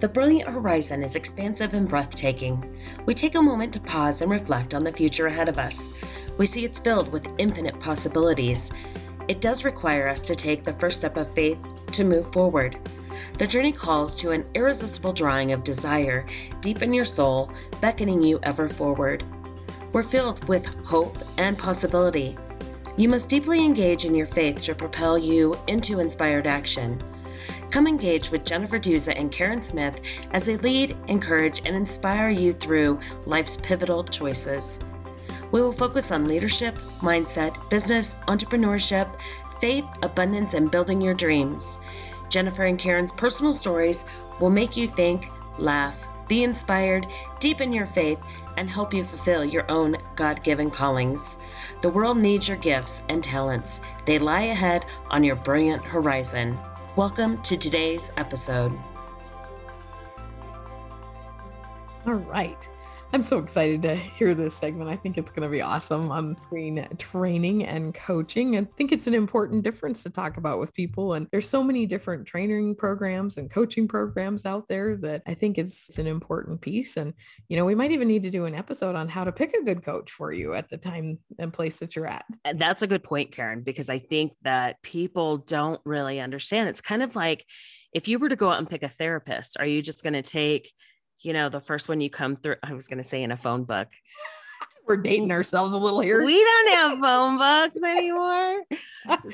The brilliant horizon is expansive and breathtaking. We take a moment to pause and reflect on the future ahead of us. We see it's filled with infinite possibilities. It does require us to take the first step of faith to move forward. The journey calls to an irresistible drawing of desire deep in your soul, beckoning you ever forward. We're filled with hope and possibility. You must deeply engage in your faith to propel you into inspired action. Come engage with Jennifer Dusza and Karen Smith as they lead, encourage, and inspire you through life's pivotal choices. We will focus on leadership, mindset, business, entrepreneurship, faith, abundance, and building your dreams. Jennifer and Karen's personal stories will make you think, laugh, be inspired, deepen your faith, and help you fulfill your own God given callings. The world needs your gifts and talents. They lie ahead on your brilliant horizon. Welcome to today's episode. All right. I'm so excited to hear this segment. I think it's going to be awesome on between training and coaching. I think it's an important difference to talk about with people. And there's so many different training programs and coaching programs out there that I think it's, an important piece. And, you know, we might even need to do an episode on how to pick a good coach for you at the time and place that you're at. Uh, that's a good point, Karen, because I think that people don't really understand. It's kind of like if you were to go out and pick a therapist, are you just going to take you know, the first one you come through, I was going to say in a phone book. We're dating ourselves a little here. We don't have phone books anymore.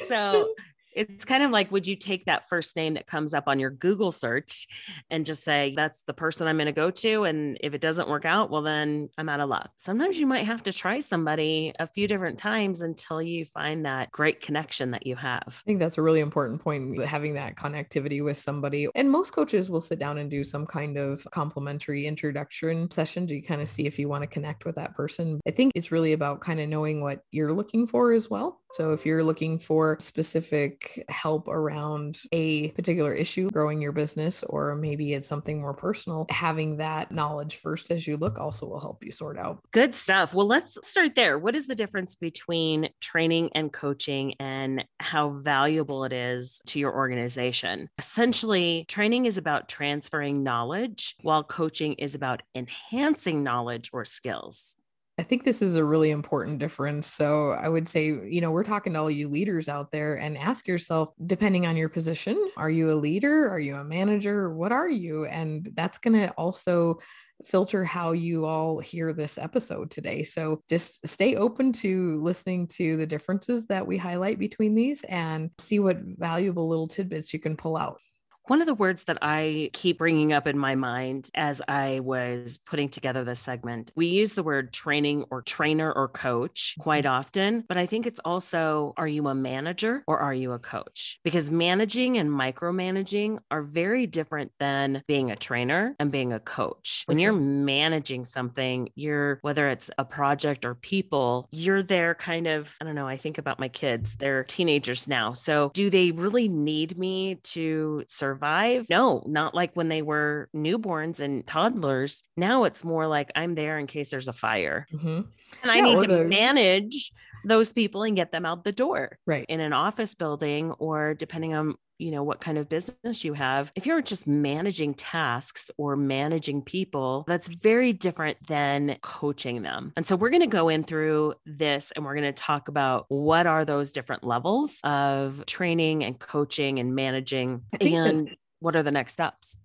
so it's kind of like would you take that first name that comes up on your Google search and just say, that's the person I'm going to go to? And if it doesn't work out, well, then I'm out of luck. Sometimes you might have to try somebody a few different times until you find that great connection that you have. I think that's a really important point, having that connectivity with somebody. And most coaches will sit down and do some kind of complimentary introduction session to kind of see if you want to connect with that person. I think it's really about kind of knowing what you're looking for as well. So if you're looking for specific help around a particular issue, growing your business, or maybe it's something more personal, having that knowledge first as you look also will help you sort out. Good stuff. Well, let's start there. What is the difference between training and coaching and how valuable it is to your organization? Essentially, training is about transferring knowledge, while coaching is about enhancing knowledge or skills. I think this is a really important difference. So I would say, you know, we're talking to all you leaders out there and ask yourself, depending on your position, are you a leader? Are you a manager? What are you? And that's going to also filter how you all hear this episode today. So just stay open to listening to the differences that we highlight between these and see what valuable little tidbits you can pull out. One of the words that I keep bringing up in my mind as I was putting together this segment, we use the word training or trainer or coach quite mm-hmm. often, but I think it's also are you a manager or are you a coach? Because managing and micromanaging are very different than being a trainer and being a coach. When you're managing something, you're whether it's a project or people, you're there kind of, I don't know, I think about my kids, they're teenagers now. So do they really need me to serve? Survive? No, not like when they were newborns and toddlers. Now it's more like I'm there in case there's a fire. Mm-hmm. And I yeah, need to the- manage those people and get them out the door. Right. In an office building or depending on you know what kind of business you have. If you're just managing tasks or managing people that's very different than coaching them. And so we're going to go in through this and we're going to talk about what are those different levels of training and coaching and managing and what are the next steps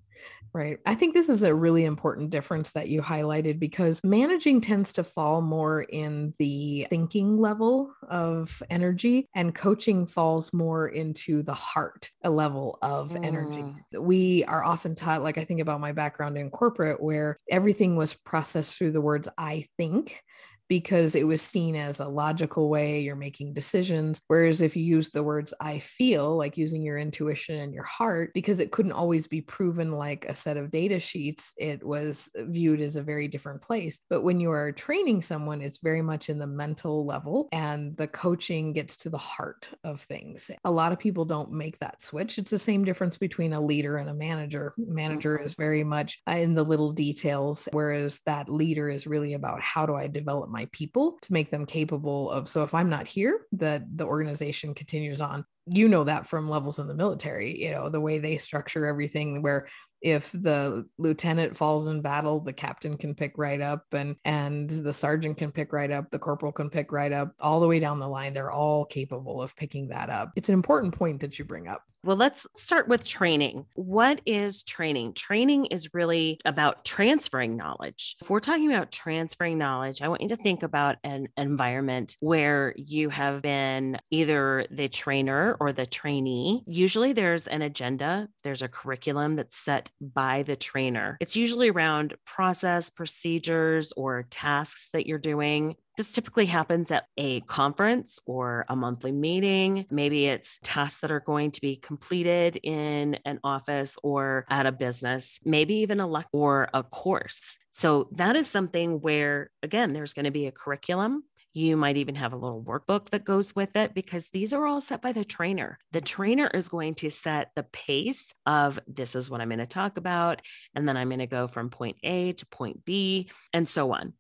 Right. I think this is a really important difference that you highlighted because managing tends to fall more in the thinking level of energy, and coaching falls more into the heart level of mm. energy. We are often taught, like I think about my background in corporate, where everything was processed through the words I think because it was seen as a logical way you're making decisions. Whereas if you use the words I feel, like using your intuition and your heart, because it couldn't always be proven like a set of data sheets, it was viewed as a very different place. But when you are training someone, it's very much in the mental level and the coaching gets to the heart of things. A lot of people don't make that switch. It's the same difference between a leader and a manager. Manager mm-hmm. is very much in the little details, whereas that leader is really about how do I develop my my people to make them capable of so if i'm not here that the organization continues on. You know that from levels in the military you know the way they structure everything where if the lieutenant falls in battle the captain can pick right up and and the sergeant can pick right up the corporal can pick right up all the way down the line they're all capable of picking that up. It's an important point that you bring up well, let's start with training. What is training? Training is really about transferring knowledge. If we're talking about transferring knowledge, I want you to think about an environment where you have been either the trainer or the trainee. Usually there's an agenda, there's a curriculum that's set by the trainer. It's usually around process, procedures, or tasks that you're doing. This typically happens at a conference or a monthly meeting. Maybe it's tasks that are going to be completed in an office or at a business, maybe even a or a course. So that is something where again there's going to be a curriculum you might even have a little workbook that goes with it because these are all set by the trainer. The trainer is going to set the pace of this is what I'm going to talk about. And then I'm going to go from point A to point B and so on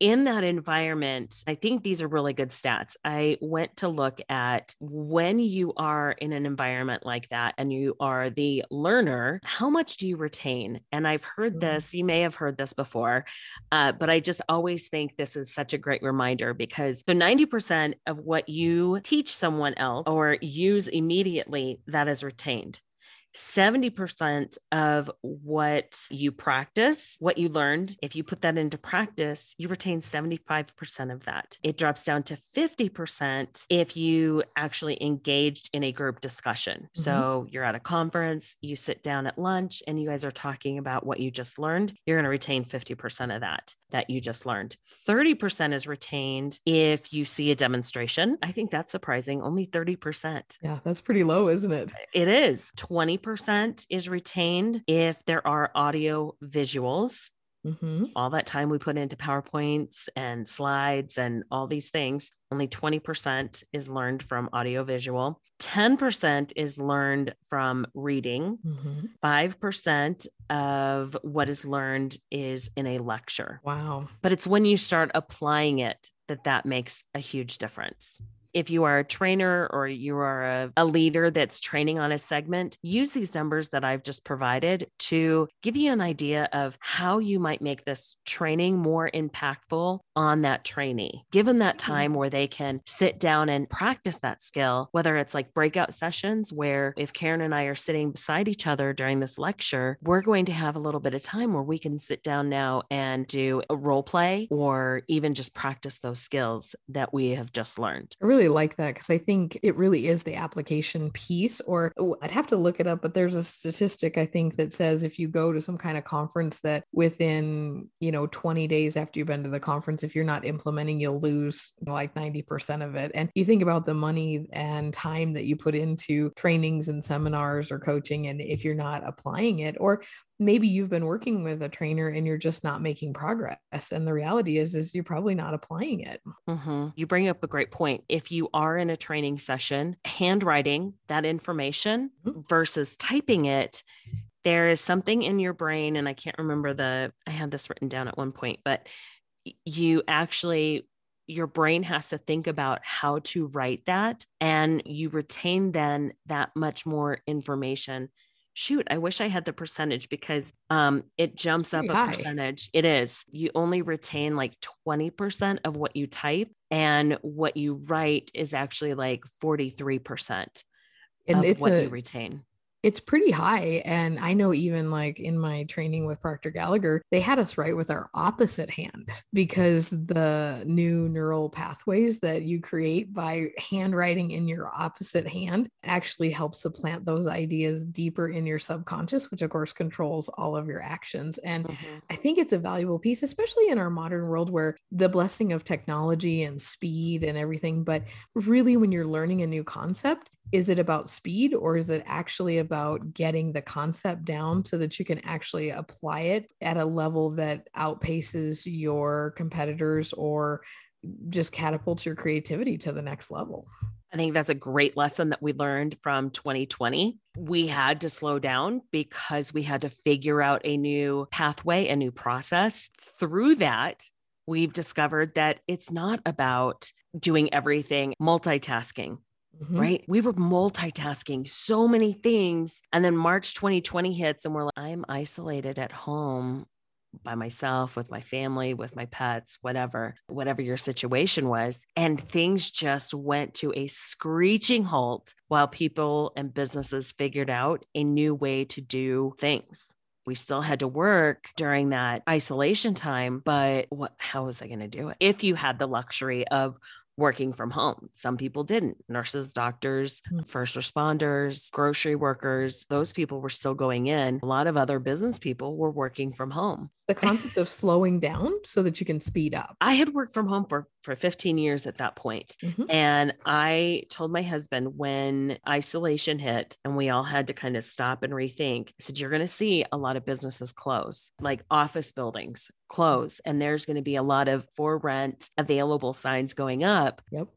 in that environment, I think these are really good stats. I went to look at when you are in an environment like that and you are the learner, how much do you retain? And I've heard mm-hmm. this, you may have heard this before, uh, but I just always think this is such a great reminder because so 90% of what you teach someone else or use immediately, that is retained. 70% of what you practice, what you learned, if you put that into practice, you retain 75% of that. It drops down to 50% if you actually engaged in a group discussion. Mm-hmm. So you're at a conference, you sit down at lunch, and you guys are talking about what you just learned. You're going to retain 50% of that that you just learned. 30% is retained if you see a demonstration. I think that's surprising. Only 30%. Yeah, that's pretty low, isn't it? It is. 20 percent is retained if there are audio visuals. Mm-hmm. All that time we put into PowerPoints and slides and all these things, only 20% is learned from audiovisual. 10% is learned from reading. Mm-hmm. 5% of what is learned is in a lecture. Wow. But it's when you start applying it that that makes a huge difference if you are a trainer or you are a, a, leader that's training on a segment, use these numbers that I've just provided to give you an idea of how you might make this training more impactful on that trainee. Give them that mm-hmm. time where they can sit down and practice that skill, whether it's like breakout sessions where if Karen and I are sitting beside each other during this lecture, we're going to have a little bit of time where we can sit down now and do a role play or even just practice those skills that we have just learned. I really really like that because I think it really is the application piece, or oh, I'd have to look it up, but there's a statistic I think that says if you go to some kind of conference that within, you know, 20 days after you've been to the conference, if you're not implementing, you'll lose like 90% of it. And you think about the money and time that you put into trainings and seminars or coaching, and if you're not applying it, or maybe you've been working with a trainer and you're just not making progress and the reality is is you're probably not applying it mm-hmm. you bring up a great point if you are in a training session handwriting that information mm-hmm. versus typing it there is something in your brain and i can't remember the i had this written down at one point but you actually your brain has to think about how to write that and you retain then that much more information shoot, I wish I had the percentage because um, it jumps up a high. percentage. It is. You only retain like 20% of what you type, and what you write is actually like 43% and of what a, you retain it's pretty high. And I know even like in my training with Proctor Gallagher, they had us write with our opposite hand because the new neural pathways that you create by handwriting in your opposite hand actually helps supplant those ideas deeper in your subconscious, which of course controls all of your actions. And mm-hmm. I think it's a valuable piece, especially in our modern world where the blessing of technology and speed and everything. But really, when you're learning a new concept, is it about speed or is it actually about getting the concept down so that you can actually apply it at a level that outpaces your competitors or just catapults your creativity to the next level? I think that's a great lesson that we learned from 2020. We had to slow down because we had to figure out a new pathway, a new process. Through that, we've discovered that it's not about doing everything multitasking Mm-hmm. Right. We were multitasking so many things. And then March 2020 hits, and we're like, I'm isolated at home by myself, with my family, with my pets, whatever, whatever your situation was. And things just went to a screeching halt while people and businesses figured out a new way to do things we still had to work during that isolation time but what how was i going to do it if you had the luxury of working from home. Some people didn't. Nurses, doctors, mm. first responders, grocery workers, those people were still going in. A lot of other business people were working from home. The concept of slowing down so that you can speed up. I had worked from home for, for 15 years at that point. Mm-hmm. And I told my husband when isolation hit and we all had to kind of stop and rethink, I said, You're going to see a lot of businesses close, like office buildings close, and there's going to be a lot of for rent available signs going up. Yep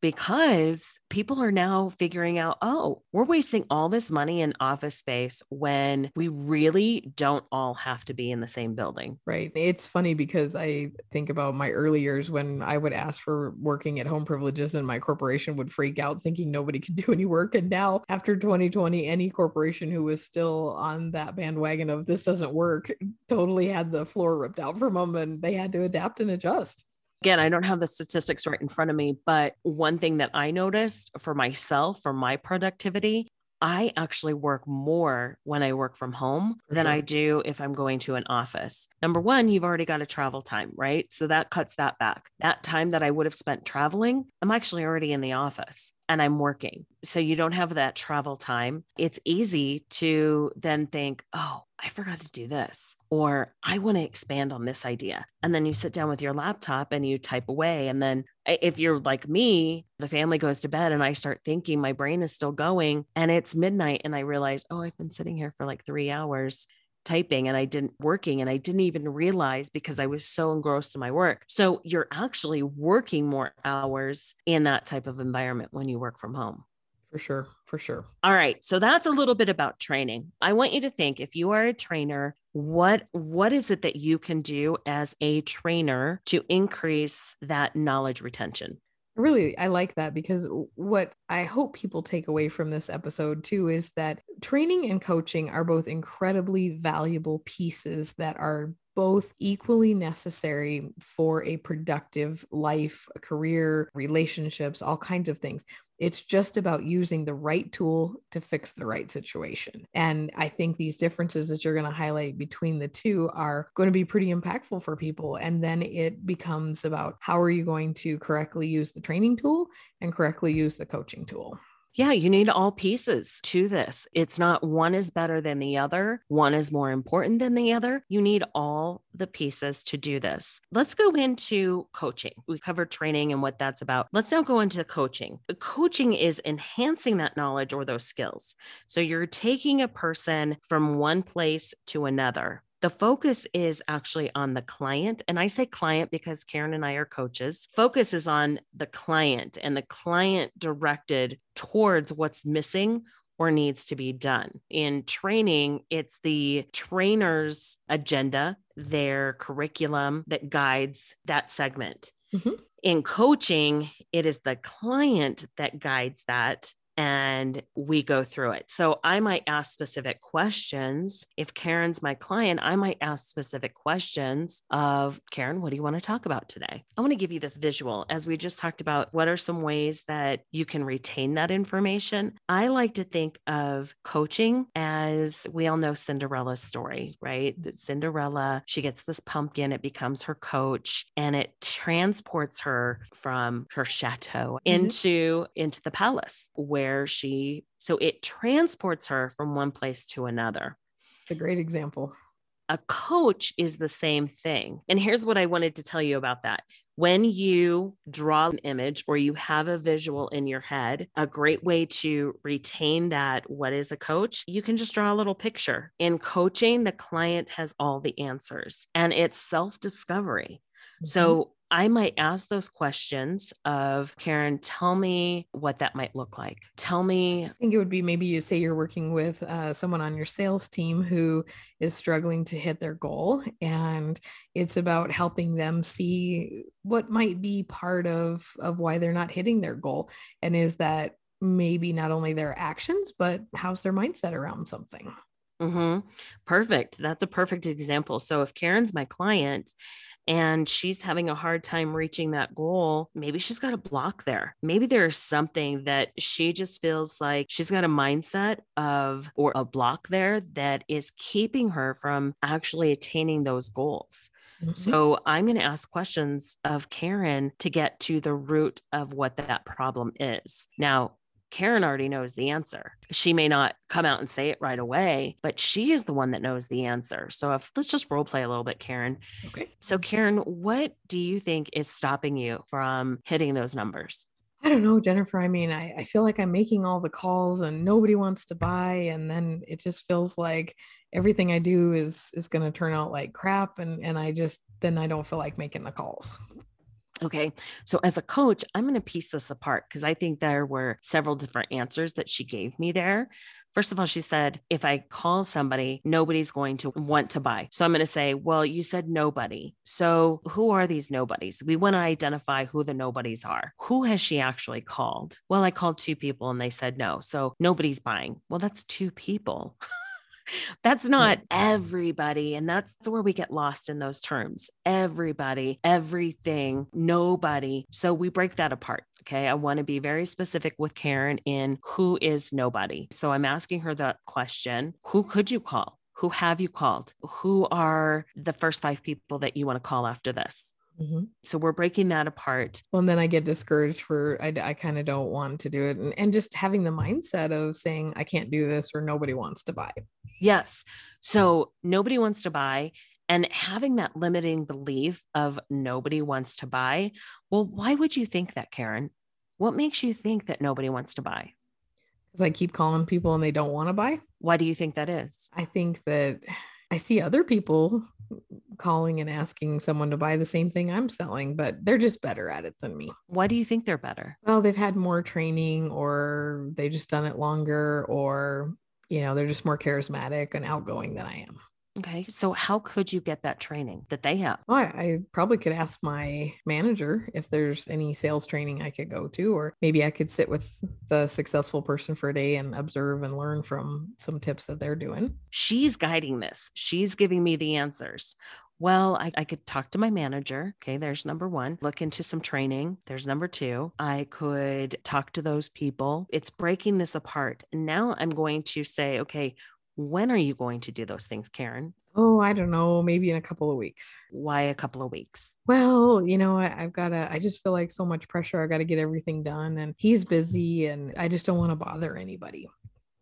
because people are now figuring out, oh, we're wasting all this money in office space when we really don't all have to be in the same building. Right. It's funny because I think about my early years when I would ask for working at home privileges and my corporation would freak out thinking nobody could do any work. And now, after 2020, any corporation who was still on that bandwagon of this doesn't work totally had the floor ripped out from them and they had to adapt and adjust. Again, I don't have the statistics right in front of me, but one thing that I noticed for myself, for my productivity, I actually work more when I work from home for than sure. I do if I'm going to an office. Number one, you've already got a travel time, right? So that cuts that back. That time that I would have spent traveling, I'm actually already in the office and I'm working. So you don't have that travel time. It's easy to then think, oh, I forgot to do this, or I want to expand on this idea. And then you sit down with your laptop and you type away. And then eh, if you're like me, the family goes to bed and I start thinking my brain is still going and it's midnight and I realize, oh, I've been sitting here for like three hours typing and I didn't working and I didn't even realize because I was so engrossed in my work. So you're actually working more hours in that type of environment when you work from home. For sure, for sure. All right, so that's a little bit about training. I want you to think if you are a trainer, what what is it that you can do as a trainer to increase that knowledge retention? Really, I like that because what I hope people take away from this episode too is that training and coaching are both incredibly valuable pieces that are both equally necessary for a productive life, career, relationships, all kinds of things. It's just about using the right tool to fix the right situation. And I think these differences that you're going to highlight between the two are going to be pretty impactful for people. And then it becomes about how are you going to correctly use the training tool and correctly use the coaching tool. Yeah, you need all pieces to this. It's not one is better than the other, one is more important than the other. You need all the pieces to do this. Let's go into coaching. We covered training and what that's about. Let's now go into coaching. Coaching is enhancing that knowledge or those skills. So you're taking a person from one place to another the focus is actually on the client. And I say client because Karen and I are coaches. Focus is on the client and the client directed towards what's missing or needs to be done. In training, it's the trainer's agenda, their curriculum that guides that segment. Mm-hmm. In coaching, it is the client that guides that and we go through it. So I might ask specific questions. If Karen's my client, I might ask specific questions of Karen, what do you want to talk about today? I want to give you this visual as we just talked about what are some ways that you can retain that information. I like to think of coaching as we all know Cinderella's story, right? Cinderella, she gets this pumpkin, it becomes her coach and it transports her from her chateau mm-hmm. into into the palace where where she, so it transports her from one place to another. It's a great example. A coach is the same thing. And here's what I wanted to tell you about that. When you draw an image or you have a visual in your head, a great way to retain that, what is a coach? You can just draw a little picture. In coaching, the client has all the answers and it's self discovery. Mm-hmm. So I might ask those questions of Karen, tell me what that might look like. Tell me. I think it would be maybe you say you're working with uh, someone on your sales team who is struggling to hit their goal. And it's about helping them see what might be part of, of why they're not hitting their goal. And is that maybe not only their actions, but how's their mindset around something. Mm-hmm. Perfect. That's a perfect example. So if Karen's my client and she's having a hard time reaching that goal, maybe she's got a block there. Maybe there's something that she just feels like she's got a mindset of or a block there that is keeping her from actually attaining those goals. Mm-hmm. So I'm going to ask questions of Karen to get to the root of what that problem is. Now, Karen already knows the answer. She may not come out and say it right away, but she is the one that knows the answer. So if let's just role play a little bit, Karen. Okay. So Karen, what do you think is stopping you from hitting those numbers? I don't know, Jennifer. I mean, I, I feel like I'm making all the calls and nobody wants to buy. And then it just feels like everything I do is is gonna turn out like crap. And and I just then I don't feel like making the calls. Okay. So as a coach, I'm going to piece this apart because I think there were several different answers that she gave me there. First of all, she said, if I call somebody, nobody's going to want to buy. So I'm going to say, well, you said nobody. So who are these nobodies? We want to identify who the nobodies are. Who has she actually called? Well, I called two people and they said no. So nobody's buying. Well, that's two people. that's not everybody. And that's where we get lost in those terms everybody, everything, nobody. So we break that apart. Okay. I want to be very specific with Karen in who is nobody. So I'm asking her that question Who could you call? Who have you called? Who are the first five people that you want to call after this? Mm-hmm. So we're breaking that apart. Well, and then I get discouraged for I, I kind of don't want to do it, and, and just having the mindset of saying I can't do this or nobody wants to buy. Yes. So nobody wants to buy. And having that limiting belief of nobody wants to buy, well, why would you think that, Karen? What makes you think that nobody wants to buy? Because I keep calling people and they don't want to buy. Why do you think that is? I think that I see other people calling and asking someone to buy the same thing I'm selling, but they're just better at it than me. Why do you think they're better? Well, they've had more training or they've just done it longer or you know, they're just more charismatic and outgoing than I am. Okay. So, how could you get that training that they have? Well, I, I, probably could ask my manager if there's any sales training I could go to, or maybe I could sit with the successful person for a day and observe and learn from some tips that they're doing. She's guiding this, she's giving me the answers. Well, I, I, could talk to my manager. Okay, there's number one. Look into some training. There's number two. I could talk to those people. It's breaking this apart. And now I'm going to say, okay, when are you going to do those things, Karen? Oh, I don't know, maybe in a couple of weeks. Why a couple of weeks? Well, you know, I, have got to, I just feel like so much pressure. I got to get everything done and he's busy and I just don't want to bother anybody.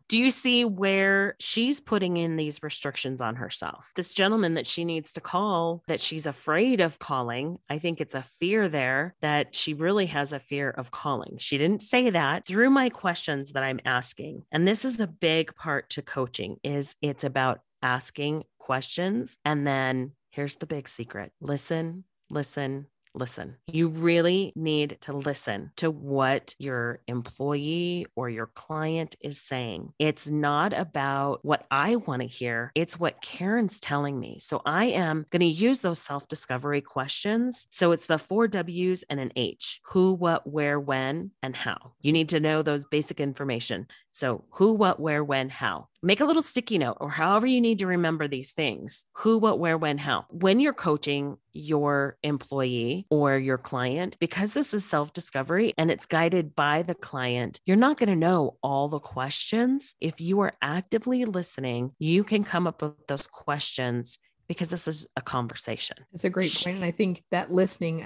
Do you see where she's putting in these restrictions on herself? This gentleman that she needs to call, that she's afraid of calling, I think it's a fear there that she really has a fear of calling. She didn't say that through my questions that I'm asking. And this is a big part to coaching is it's about asking questions and then here's the big secret. Listen, listen, listen. You really need to listen to what your employee or your client is saying. It's not about what I want to hear, it's what Karen's telling me. So I am going to use those self discovery questions. So it's the four W's and an H who, what, where, when, and how. You need to know those basic information. So who, what, where, when, how make a little sticky note or however you need to remember these things who, what, where, when, how. When you're coaching your employee or your client, because this is self discovery and it's guided by the client, you're not going to know all the questions. If you are actively listening, you can come up with those questions because this is a conversation. It's a great point. And I think that listening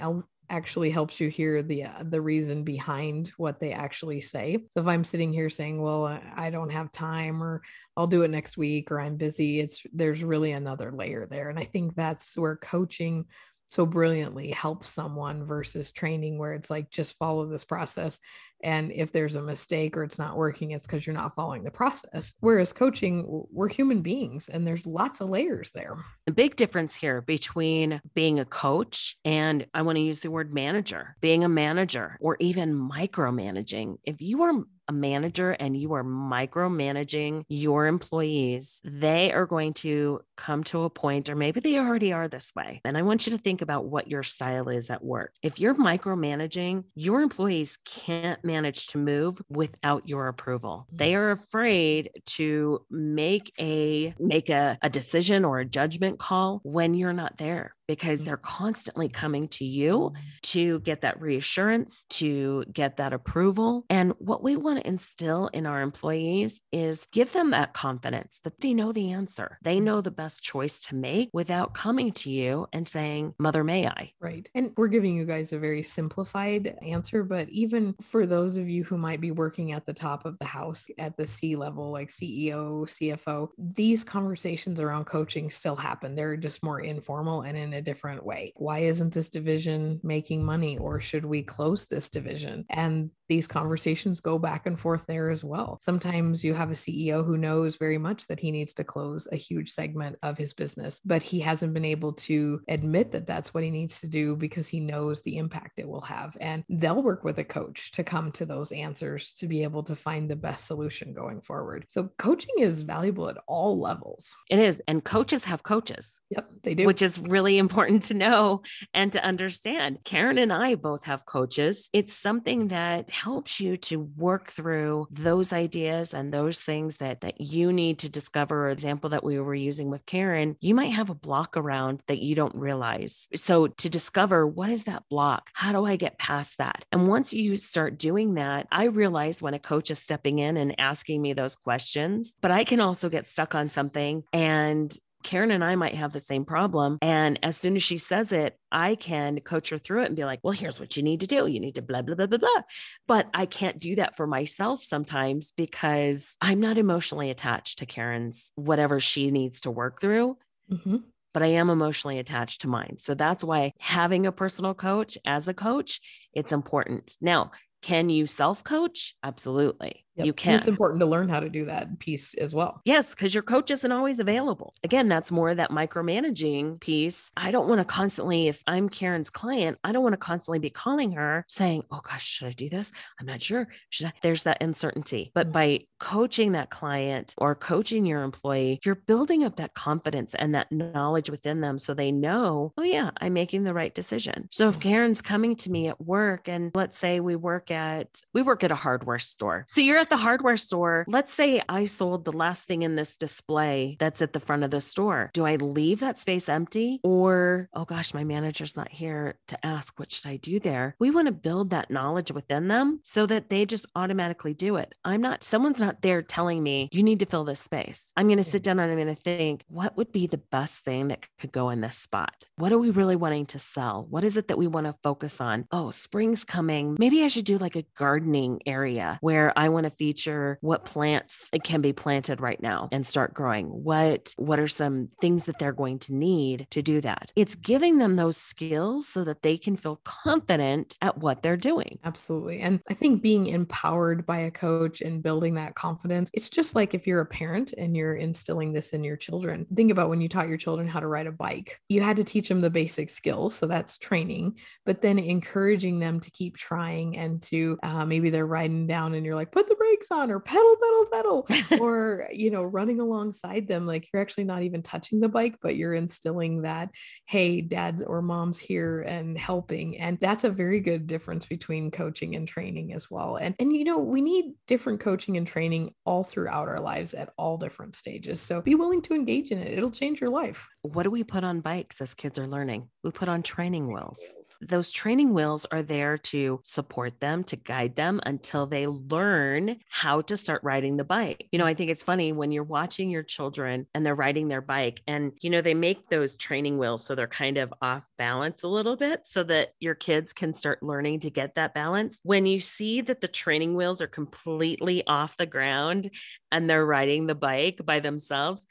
actually helps you hear the uh, the reason behind what they actually say. So if I'm sitting here saying, "Well, I don't have time," or "I'll do it next week," or "I'm busy," it's there's really another layer there, and I think that's where coaching so brilliantly helps someone versus training where it's like just follow this process and if there's a mistake or it's not working it's because you're not following the process. Whereas coaching we're human beings and there's lots of layers there. The big difference here between being a coach and i want to use the word manager being a manager or even micromanaging if you are a manager and you are micromanaging your employees, they are going to come to a point, or maybe they already are this way. And I want you to think about what your style is at work. If you're micromanaging, your employees can't manage to move without your approval. They are afraid to make a make a, a decision or a judgment call when you're not there because they're constantly mm-hmm. coming to you mm-hmm. to get that reassurance, to get that approval. And what we want to instill in our employees is give them that confidence that they know the answer. They mm-hmm. know the best choice to make without coming to you and saying, Mother, may I? Right. And we're giving you guys a very simplified answer, but even for those of you who might be working at the top of the house at the C level, like CEO, CFO, these conversations around coaching still happen. They're just more informal and in a different way. Why isn't this division making money or should we close this division? And these conversations go back and forth there as well. Sometimes you have a CEO who knows very much that he needs to close a huge segment of his business, but he hasn't been able to admit that that's what he needs to do because he knows the impact it will have. And they'll work with a coach to come to those answers to be able to find the best solution going forward. So coaching is valuable at all levels. It is. And coaches have coaches. Yep, they do. Which is really important to know and to understand. Karen and I both have coaches. It's something that helps you to work through those ideas and those things that that you need to discover. Or Example that we were using with Karen, you might have a block around that you don't realize. So to discover what is that block? How do I get past that? And once you start doing that, I realize when a coach is stepping in and asking me those questions, but I can also get stuck on something and Karen and I might have the same problem. And as soon as she says it, I can coach her through it and be like, well, here's what you need to do. You need to blah, blah, blah, blah, blah. But I can't do that for myself sometimes because I'm not emotionally attached to Karen's whatever she needs to work through. Mm-hmm. But I am emotionally attached to mine. So that's why having a personal coach as a coach, it's important. Now, can you self coach? Absolutely. Yep. You can. It's important to learn how to do that piece as well. Yes, because your coach isn't always available. Again, that's more that micromanaging piece. I don't want to constantly, if I'm Karen's client, I don't want to constantly be calling her saying, oh gosh, should I do this? I'm not sure. Should I? There's that uncertainty. But mm-hmm. by coaching that client or coaching your employee, you're building up that confidence and that knowledge within them so they know, oh yeah, I'm making the right decision. So if mm-hmm. Karen's coming to me at work and let's say we work at, we work at a hardware store. So you're at the hardware store, let's say I sold the last thing in this display that's at the front of the store. Do I leave that space empty or, oh gosh, my manager's not here to ask, what should I do there? We want to build that knowledge within them so that they just automatically do it. I'm not, someone's not there telling me, you need to fill this space. I'm going to sit down and I'm going to think, what would be the best thing that could go in this spot? What are we really wanting to sell? What is it that we want to focus on? Oh, spring's coming. Maybe I should do like a gardening area where I want feature what plants can be planted right now and start growing. What what are some things that they're going to need to do that? It's giving them those skills so that they can feel confident at what they're doing. Absolutely. And I think being empowered by a coach and building that confidence, it's just like if you're a parent and you're instilling this in your children. Think about when you taught your children how to ride a bike. You had to teach them the basic skills, so that's training, but then encouraging them to keep trying and to uh, maybe they're riding down and you're like, put the brakes on or pedal, pedal, pedal, or, you know, running alongside them. Like you're actually not even touching the bike, but you're instilling that, hey, dad or mom's here and helping. And that's a very good difference between coaching and training as well. And, and, you know, we need different coaching and training all throughout our lives at all different stages. So be willing to engage in it. It'll change your life. What do we put on bikes as kids are learning? We put on training wheels. Those training wheels are there to support them, to guide them until they learn how to start riding the bike. You know, I think it's funny when you're watching your children and they're riding their bike and, you know, they make those training wheels so they're kind of off balance a little bit so that your kids can start learning to get that balance. When you see that the training wheels are completely off the ground and they're riding the bike by themselves,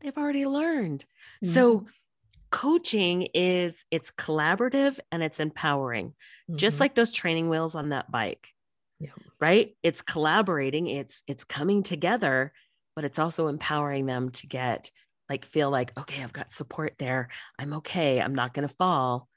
they've already learned. Mm-hmm. So, coaching is it's collaborative and it's empowering mm-hmm. just like those training wheels on that bike yeah. right it's collaborating it's it's coming together but it's also empowering them to get like feel like okay i've got support there i'm okay i'm not going to fall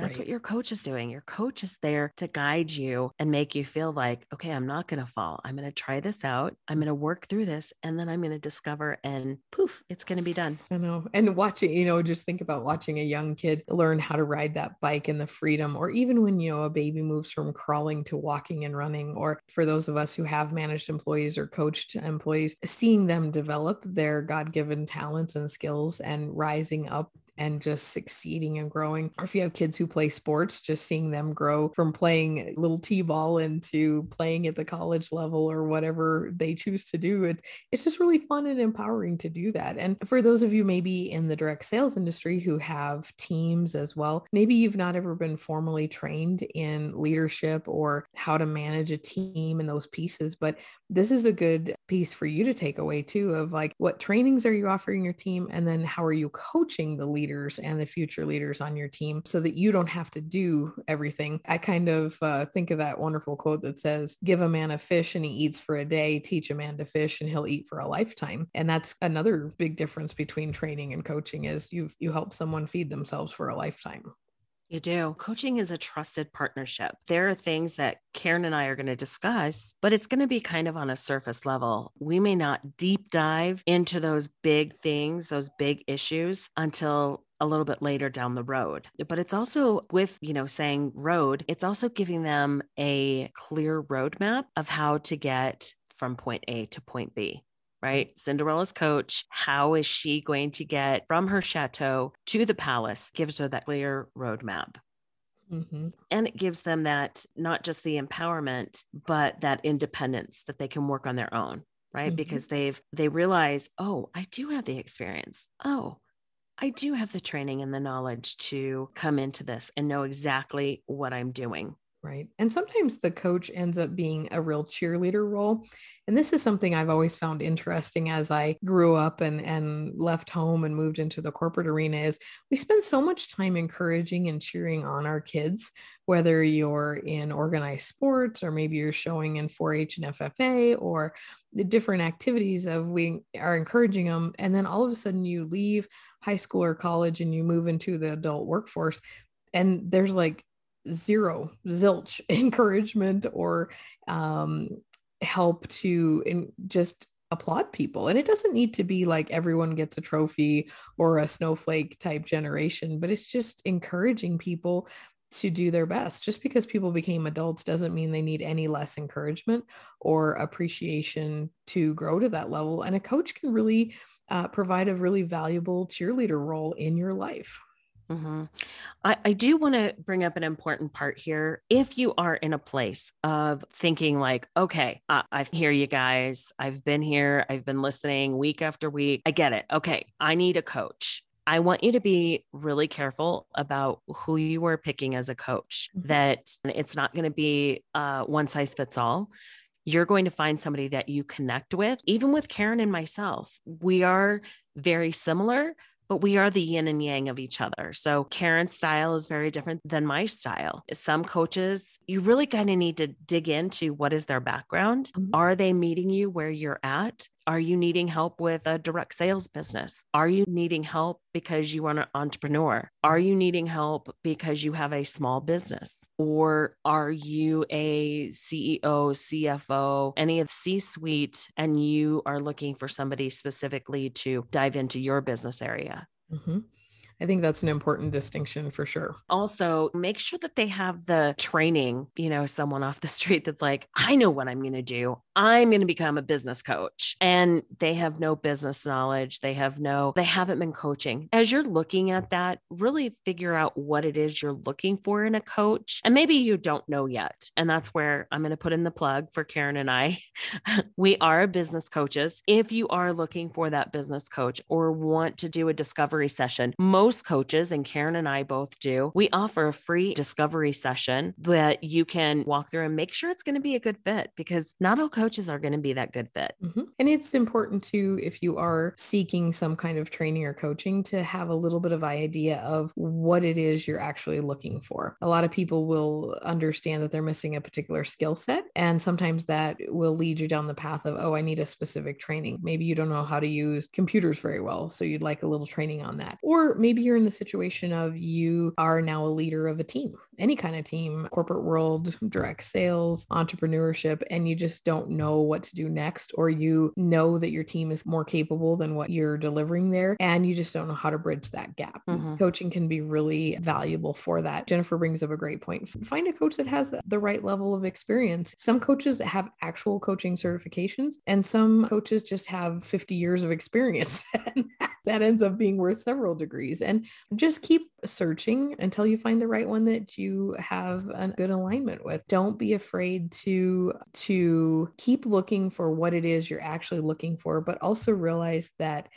That's right. what your coach is doing. Your coach is there to guide you and make you feel like, okay, I'm not going to fall. I'm going to try this out. I'm going to work through this and then I'm going to discover and poof, it's going to be done. I know. And watching, you know, just think about watching a young kid learn how to ride that bike and the freedom, or even when, you know, a baby moves from crawling to walking and running, or for those of us who have managed employees or coached employees, seeing them develop their God given talents and skills and rising up and just succeeding and growing. Or if you have kids who play sports, just seeing them grow from playing little t-ball into playing at the college level or whatever they choose to do. It, it's just really fun and empowering to do that. And for those of you maybe in the direct sales industry who have teams as well, maybe you've not ever been formally trained in leadership or how to manage a team and those pieces, but this is a good piece for you to take away too of like what trainings are you offering your team and then how are you coaching the leaders and the future leaders on your team so that you don't have to do everything. I kind of uh, think of that wonderful quote that says give a man a fish and he eats for a day teach a man to fish and he'll eat for a lifetime. And that's another big difference between training and coaching is you you help someone feed themselves for a lifetime you do. Coaching is a trusted partnership. There are things that Karen and I are going to discuss, but it's going to be kind of on a surface level. We may not deep dive into those big things, those big issues until a little bit later down the road. But it's also with, you know, saying road, it's also giving them a clear roadmap of how to get from point A to point B right? Cinderella's coach, how is she going to get from her chateau to the palace? Gives her that clear roadmap. Mm-hmm. And it gives them that not just the empowerment, but that independence that they can work on their own, right? Mm-hmm. Because they've they realize, oh, I do have the experience. Oh, I do have the training and the knowledge to come into this and know exactly what I'm doing. Right. And sometimes the coach ends up being a real cheerleader role. And this is something I've always found interesting as I grew up and, and left home and moved into the corporate arena is we spend so much time encouraging and cheering on our kids, whether you're in organized sports or maybe you're showing in 4-H and FFA or the different activities of we are encouraging them. And then all of a sudden you leave high school or college and you move into the adult workforce and there's like zero zilch encouragement or um, help to in, just applaud people. And it doesn't need to be like everyone gets a trophy or a snowflake type generation but it's just encouraging people to do their best. Just because people became adults doesn't mean they need any less encouragement or appreciation to grow to that level. And a coach can really uh, provide a really valuable cheerleader role in your life Mm-hmm. I, I do want to bring up an important part here. If you are in a place of thinking, like, okay, I, I hear you guys, I've been here, I've been listening week after week, I get it. Okay, I need a coach. I want you to be really careful about who you are picking as a coach, mm-hmm. that it's not going to be uh, one size fits all you're going to find somebody that you connect with. Even with Karen and myself, we are very similar, but we are the yin and yang of each other. So Karen's style is very different than my style. Some coaches, you really kind of need to dig into what is their background. Mm-hmm. Are they meeting you where you're at? Are you needing help with a direct sales business? Are you needing help because you are an entrepreneur? Are you needing help because you have a small business? Or are you a CEO, CFO, any of C suite, and you are looking for somebody specifically to dive into your business area? Mm-hmm. I think that's an important distinction for sure. Also, make sure that they have the training, you know, someone off the street that's like, I know what I'm going to do. I'm going to become a business coach. And they have no business knowledge. They have no, they haven't been coaching. As you're looking at that, really figure out what it is you're looking for in a coach. And maybe you don't know yet. And that's where I'm going to put in the plug for Karen and I. we are business coaches. If you are looking for that business coach or want to do a discovery session, most coaches, and Karen and I both do, we offer a free discovery session that you can walk through and make sure it's going to be a good fit because not all coaches are going to be that good fit. Mm-hmm. And it's important to, if you are seeking some kind of training or coaching, to have a little bit of idea of what it is you're actually looking for. A lot of people will understand that they're missing a particular skill set. And sometimes that will lead you down the path of, oh, I need a specific training. Maybe you don't know how to use computers very well. So you'd like a little training on that. Or maybe maybe you're in the situation of you are now a leader of a team any kind of team, corporate world, direct sales, entrepreneurship, and you just don't know what to do next, or you know that your team is more capable than what you're delivering there, and you just don't know how to bridge that gap. Mm-hmm. Coaching can be really valuable for that. Jennifer brings up a great point. Find a coach that has the right level of experience. Some coaches have actual coaching certifications, and some coaches just have 50 years of experience. and that ends up being worth several degrees. And just keep searching until you find the right one that you have a good alignment with. Don't be afraid to to keep looking for what it is you're actually looking for, but also realize that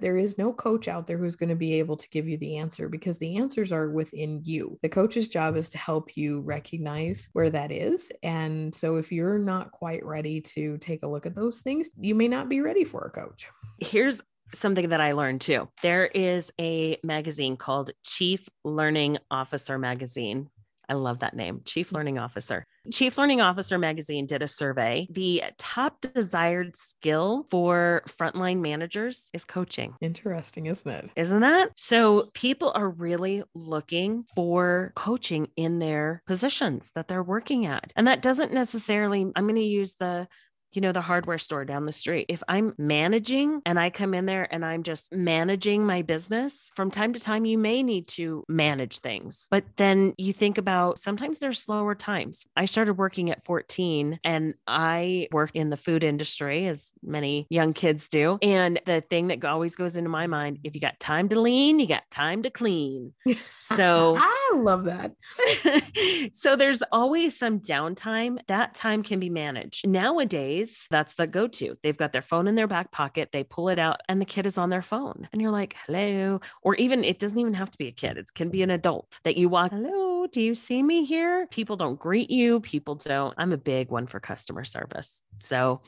there is no coach out there who's going to be able to give you the answer because the answers are within you. The coach's job is to help you recognize where that is. And so if you're not quite ready to take a look at those things, you may not be ready for a coach. Here's something that I learned too. There is a magazine called Chief Learning Officer Magazine. I love that name, Chief Learning Officer. Chief Learning Officer magazine did a survey. The top desired skill for frontline managers is coaching. Interesting, isn't it? Isn't that? So people are really looking for coaching in their positions that they're working at. And that doesn't necessarily, I'm going to use the you know, the hardware store down the street. If I'm managing and I come in there and I'm just managing my business, from time to time, you may need to manage things. But then you think about sometimes there's slower times. I started working at 14 and I work in the food industry, as many young kids do. And the thing that always goes into my mind if you got time to lean, you got time to clean. So I love that. so there's always some downtime. That time can be managed. Nowadays, that's the go to. They've got their phone in their back pocket, they pull it out, and the kid is on their phone. And you're like, hello. Or even it doesn't even have to be a kid, it can be an adult that you walk, hello, do you see me here? People don't greet you. People don't. I'm a big one for customer service. So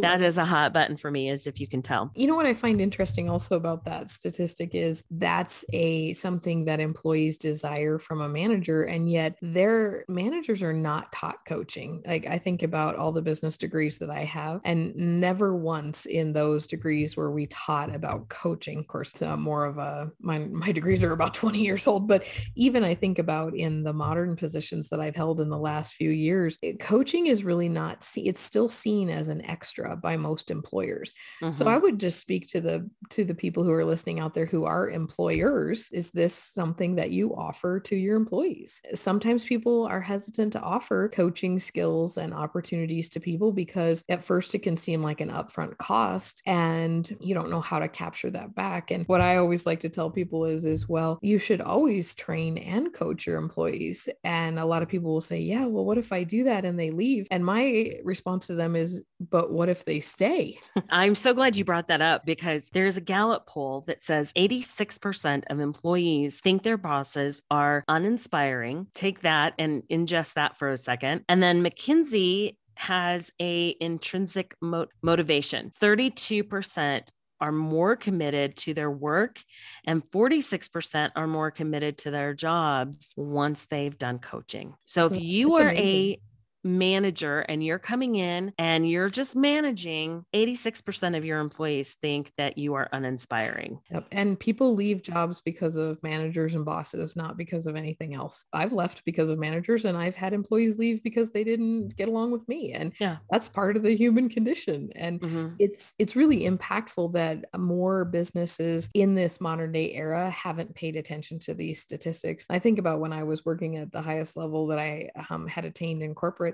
that is a hot button for me as if you can tell. You know what i find interesting also about that statistic is that's a something that employees desire from a manager and yet their managers are not taught coaching. Like i think about all the business degrees that i have and never once in those degrees were we taught about coaching. Of course uh, more of a my, my degrees are about 20 years old but even i think about in the modern positions that i've held in the last few years it, coaching is really not see it's still seen as an extra extra by most employers. Mm-hmm. So I would just speak to the to the people who are listening out there who are employers. Is this something that you offer to your employees? Sometimes people are hesitant to offer coaching skills and opportunities to people because at first it can seem like an upfront cost and you don't know how to capture that back. And what I always like to tell people is is well, you should always train and coach your employees. And a lot of people will say, "Yeah, well what if I do that and they leave?" And my response to them is, "But what what if they stay? I'm so glad you brought that up because there's a Gallup poll that says 86% of employees think their bosses are uninspiring. Take that and ingest that for a second. And then McKinsey has a intrinsic mo- motivation. 32% are more committed to their work and 46% are more committed to their jobs once they've done coaching. So if you are amazing. a manager and you're coming in and you're just managing, 86% of your employees think that you are uninspiring. Yep. And people leave jobs because of managers and bosses, not because of anything else. I've left because of managers and I've had employees leave because they didn't get along with me. And yeah. that's part of the human condition. And mm-hmm. it's it's really impactful that more businesses in this modern day era haven't paid attention to these statistics. I think about when I was working at the highest level that I um, had attained in corporate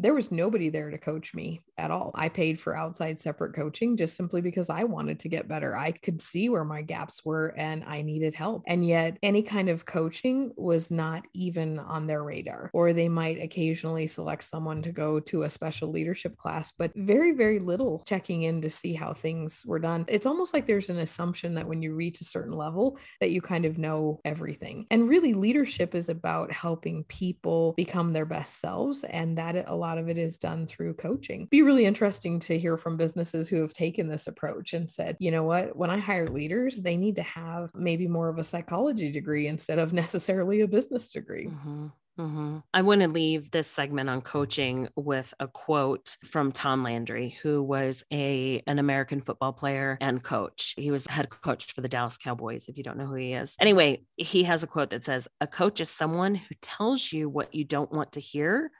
there was nobody there to coach me at all. I paid for outside separate coaching just simply because I wanted to get better. I could see where my gaps were and I needed help. And yet, any kind of coaching was not even on their radar. Or they might occasionally select someone to go to a special leadership class, but very, very little checking in to see how things were done. It's almost like there's an assumption that when you reach a certain level, that you kind of know everything. And really, leadership is about helping people become their best selves. And that a lot of it is done through coaching. Be really interesting to hear from businesses who have taken this approach and said, you know what, when I hire leaders, they need to have maybe more of a psychology degree instead of necessarily a business degree. Mm-hmm. Mm-hmm. I want to leave this segment on coaching with a quote from Tom Landry, who was a an American football player and coach. He was head coach for the Dallas Cowboys. If you don't know who he is, anyway, he has a quote that says, "A coach is someone who tells you what you don't want to hear,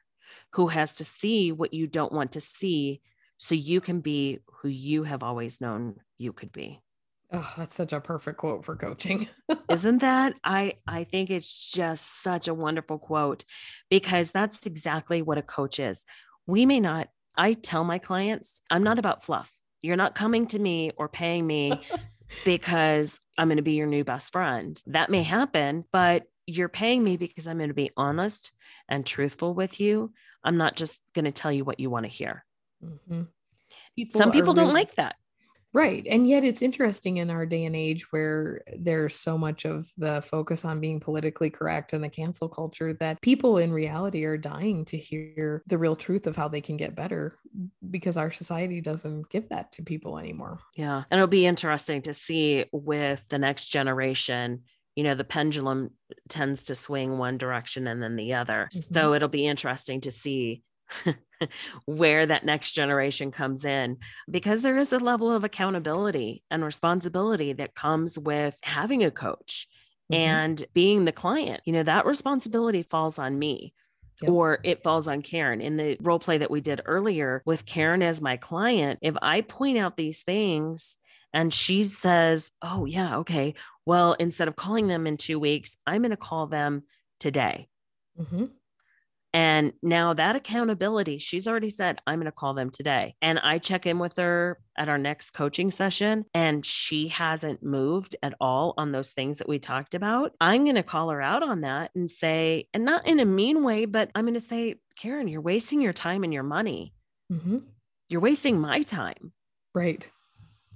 who has to see what you don't want to see, so you can be who you have always known you could be." Oh, that's such a perfect quote for coaching. Isn't that? I I think it's just such a wonderful quote because that's exactly what a coach is. We may not I tell my clients, I'm not about fluff. You're not coming to me or paying me because I'm going to be your new best friend. That may happen, but you're paying me because I'm going to be honest and truthful with you. I'm not just going to tell you what you want to hear. Mm-hmm. People Some people don't like that. Right. And yet it's interesting in our day and age where there's so much of the focus on being politically correct and the cancel culture that people in reality are dying to hear the real truth of how they can get better because our society doesn't give that to people anymore. Yeah. And it'll be interesting to see with the next generation you know the pendulum tends to swing one direction and then the other mm-hmm. so it'll be interesting to see where that next generation comes in because there is a level of accountability and responsibility that comes with having a coach mm-hmm. and being the client. You know, that responsibility falls on me. Yep. Or it falls on Karen. In the role play that we did earlier with Karen as my client, if I point out these things and she says, Oh, yeah, okay. Well, instead of calling them in two weeks, I'm going to call them today. Mm-hmm. And now that accountability, she's already said, I'm going to call them today. And I check in with her at our next coaching session, and she hasn't moved at all on those things that we talked about. I'm going to call her out on that and say, and not in a mean way, but I'm going to say, Karen, you're wasting your time and your money. Mm-hmm. You're wasting my time. Right.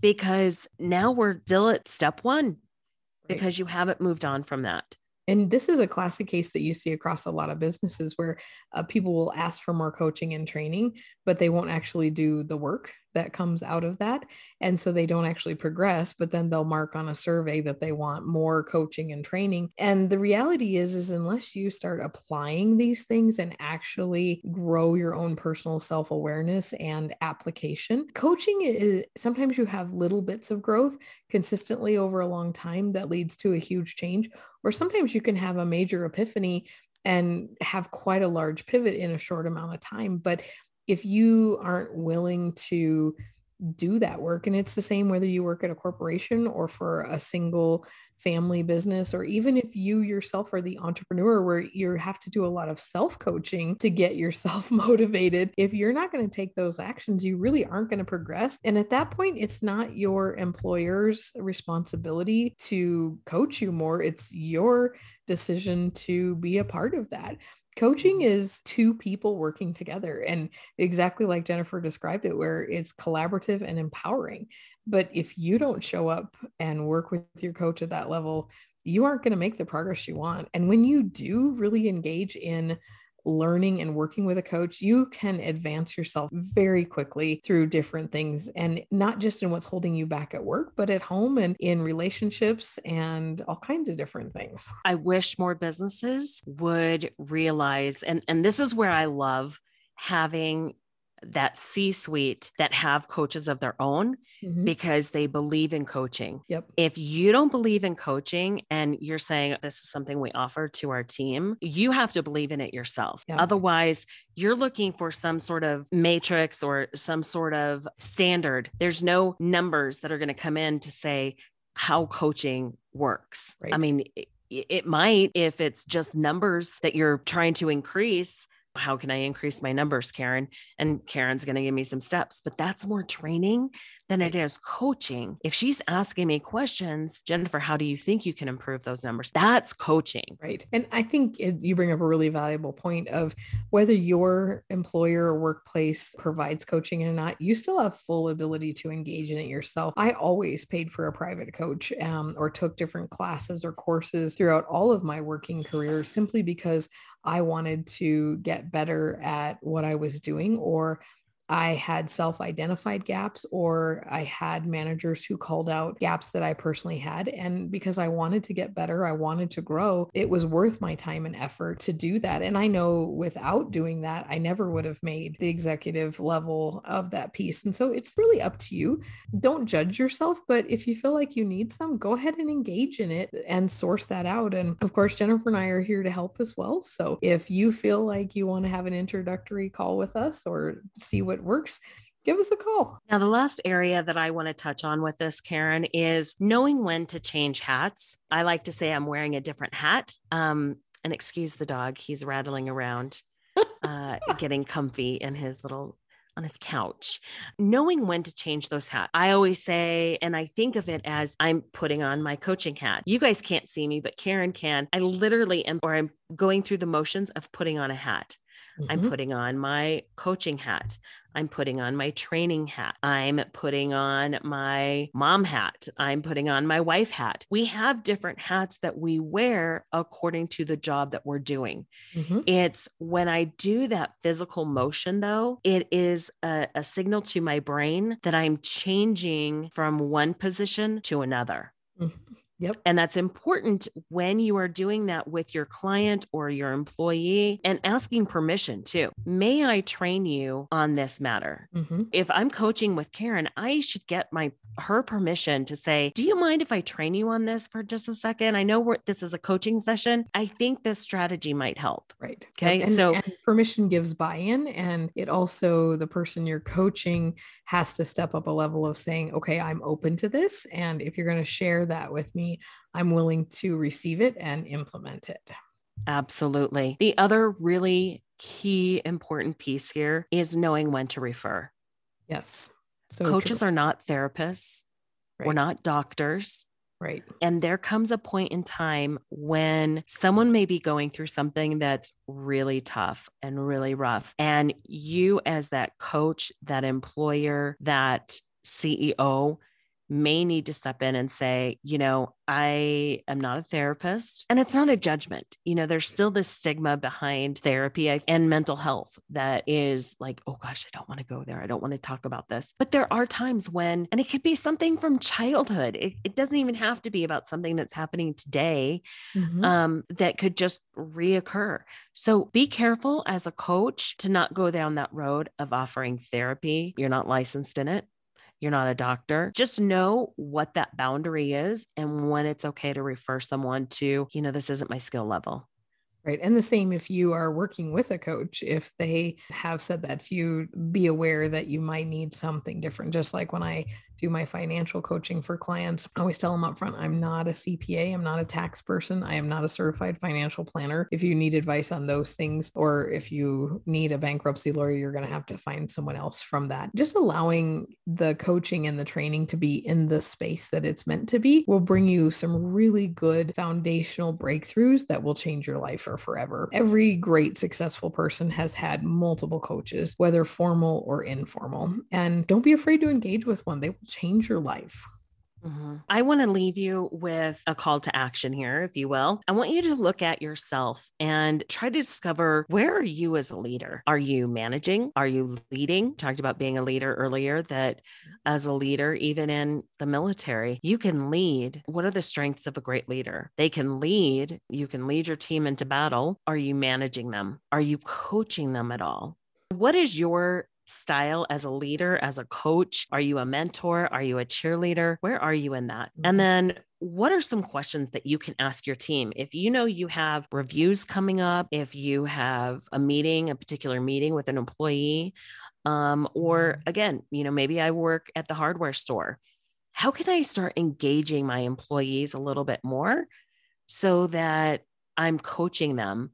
Because now we're still at step one right. because you haven't moved on from that and this is a classic case that you see across a lot of businesses where uh, people will ask for more coaching and training but they won't actually do the work that comes out of that and so they don't actually progress but then they'll mark on a survey that they want more coaching and training. And the reality is is unless you start applying these things and actually grow your own personal self-awareness and application coaching is sometimes you have little bits of growth consistently over a long time that leads to a huge change or sometimes you can have a major epiphany and have quite a large pivot in a short amount of time. But if you aren't willing to do that work and it's the same whether you work at a corporation or for a single family business or even if you yourself are the entrepreneur where you have to do a lot of self coaching to get yourself motivated if you're not going to take those actions you really aren't going to progress. And at that point it's not your employer's responsibility to coach you more. It's your decision to be a part of that coaching mm-hmm. is two people working together and exactly like jennifer described it where it's collaborative and empowering but if you don't show up and work with your coach at that level you aren't going to make the progress you want and when you do really engage in learning and working with a coach, you can advance yourself very quickly through different things and not just in what's holding you back at work, but at home and in relationships and all kinds of different things. I wish more businesses would realize, and, and this is where I love having that C suite that have coaches of their own mm-hmm. because they believe in coaching. Yep. If you don't believe in coaching and you're saying this is something we offer to our team, you have to believe in it yourself. Yep. Otherwise, you're looking for some sort of matrix or some sort of standard. There's no numbers that are going to come in to say how coaching works. Right. I mean, it, it might if it's just numbers that you're trying to increase how can I increase my numbers, Karen? And Karen's going to give me some steps, but that's more training than it is coaching. If she's asking me questions, Jennifer, how do you think you can improve those numbers? That's coaching. Right. And I think it, you bring up a really valuable point of whether your employer or workplace provides coaching or not, you still have full ability to engage in it yourself. I always paid for a private coach um, or took different classes or courses throughout all of my working career simply because I wanted to get better at what I was doing or I had self identified gaps or I had managers who called out gaps that I personally had. And because I wanted to get better, I wanted to grow, it was worth my time and effort to do that. And I know without doing that, I never would have made the executive level of that piece. And so it's really up to you. Don't judge yourself, but if you feel like you need some, go ahead and engage in it and source that out. And of course, Jennifer and I are here to help as well. So if you feel like you want to have an introductory call with us or see what works, give us a call. Now, the last area that I want to touch on with this, Karen, is knowing when to change hats. I like to say I'm wearing a different hat. Um, and excuse the dog, he's rattling around, uh, getting comfy in his little on his couch, knowing when to change those hats. I always say, and I think of it as I'm putting on my coaching hat. You guys can't see me, but Karen can. I literally am, or I'm going through the motions of putting on a hat. Mm-hmm. I'm putting on my coaching hat. I'm putting on my training hat. I'm putting on my mom hat. I'm putting on my wife hat. We have different hats that we wear according to the job that we're doing. Mm-hmm. It's when I do that physical motion, though, it is a, a signal to my brain that I'm changing from one position to another. Mm-hmm. Yep. And that's important when you are doing that with your client or your employee and asking permission too. May I train you on this matter? Mm-hmm. If I'm coaching with Karen, I should get my her permission to say, "Do you mind if I train you on this for just a second? I know this is a coaching session. I think this strategy might help." Right. Okay. And, so and permission gives buy-in and it also the person you're coaching has to step up a level of saying, "Okay, I'm open to this and if you're going to share that with me, I'm willing to receive it and implement it." Absolutely. The other really key important piece here is knowing when to refer. Yes. So coaches true. are not therapists. Right. We're not doctors. Right. And there comes a point in time when someone may be going through something that's really tough and really rough. And you, as that coach, that employer, that CEO, may need to step in and say, you know, I am not a therapist. And it's not a judgment. You know, there's still this stigma behind therapy and mental health that is like, oh gosh, I don't want to go there. I don't want to talk about this. But there are times when, and it could be something from childhood, it, it doesn't even have to be about something that's happening today mm-hmm. um, that could just reoccur. So be careful as a coach to not go down that road of offering therapy. You're not licensed in it. You're not a doctor. Just know what that boundary is and when it's okay to refer someone to, you know, this isn't my skill level. Right. And the same if you are working with a coach, if they have said that to you, be aware that you might need something different. Just like when I do my financial coaching for clients, I always tell them up front, I'm not a CPA, I'm not a tax person, I am not a certified financial planner. If you need advice on those things, or if you need a bankruptcy lawyer, you're going to have to find someone else from that. Just allowing the coaching and the training to be in the space that it's meant to be will bring you some really good foundational breakthroughs that will change your life for forever. Every great successful person has had multiple coaches, whether formal or informal. And don't be afraid to engage with one. They will change your life. Mm-hmm. I want to leave you with a call to action here, if you will. I want you to look at yourself and try to discover where are you as a leader? Are you managing? Are you leading? Talked about being a leader earlier, that as a leader, even in the military, you can lead. What are the strengths of a great leader? They can lead. You can lead your team into battle. Are you managing them? Are you coaching them at all? What is your style as a leader, as a coach? Are you a mentor? Are you a cheerleader? Where are you in that? And mm-hmm. then what are some questions that you can ask your team? If you know you have reviews coming up, if you have a meeting, a particular meeting with an employee, um, or mm-hmm. again, you know, maybe I work at the hardware store. How can I start engaging my employees a little bit more so that I'm coaching them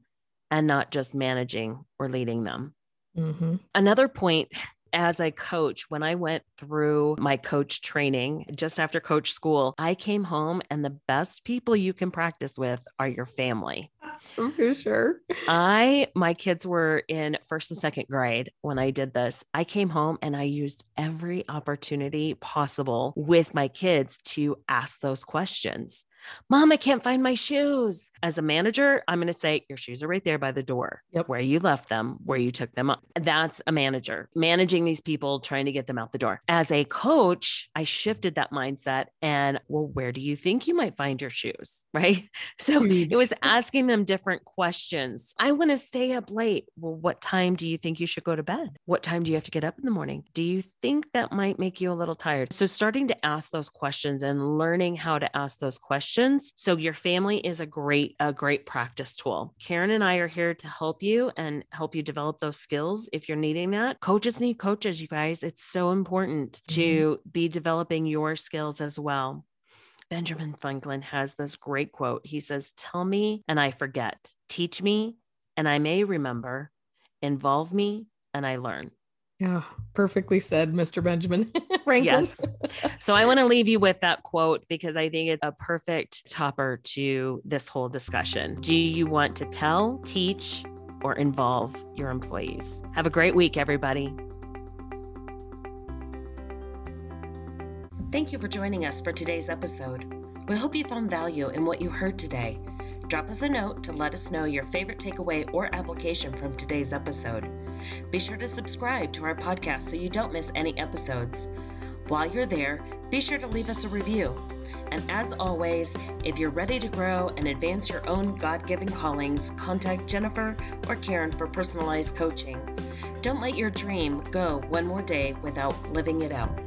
and not just managing or leading them? Mm-hmm. Another point as a coach, when I went through my coach training just after coach school, I came home and the best people you can practice with are your family. For sure. I, my kids were in first and second grade when I did this. I came home and I used every opportunity possible with my kids to ask those questions. Mom, I can't find my shoes. As a manager, I'm going to say, Your shoes are right there by the door, Yep. where you left them, where you took them up. That's a manager managing these people, trying to get them out the door. As a coach, I shifted that mindset and, well, where do you think you might find your shoes? Right. So it was asking them different questions. I want to stay up late. Well, what time do you think you should go to bed? What time do you have to get up in the morning? Do you think that might make you a little tired? So starting to ask those questions and learning how to ask those questions. So your family is a great, a great practice tool. Karen and I are here to help you and help you develop those skills if you're needing that. Coaches need coaches, you guys. It's so important mm-hmm. to be developing your skills as well. Benjamin Franklin has this great quote. He says, Tell me and I forget, teach me and I may remember, involve me and I learn. Yeah, perfectly said, Mr. Benjamin Franklin. Yes. So I want to leave you with that quote because I think it's a perfect topper to this whole discussion. Do you want to tell, teach, or involve your employees? Have a great week, everybody. Thank you for joining us for today's episode. We hope you found value in what you heard today. Drop us a note to let us know your favorite takeaway or application from today's episode. Be sure to subscribe to our podcast so you don't miss any episodes. While you're there, be sure to leave us a review. And as always, if you're ready to grow and advance your own God given callings, contact Jennifer or Karen for personalized coaching. Don't let your dream go one more day without living it out.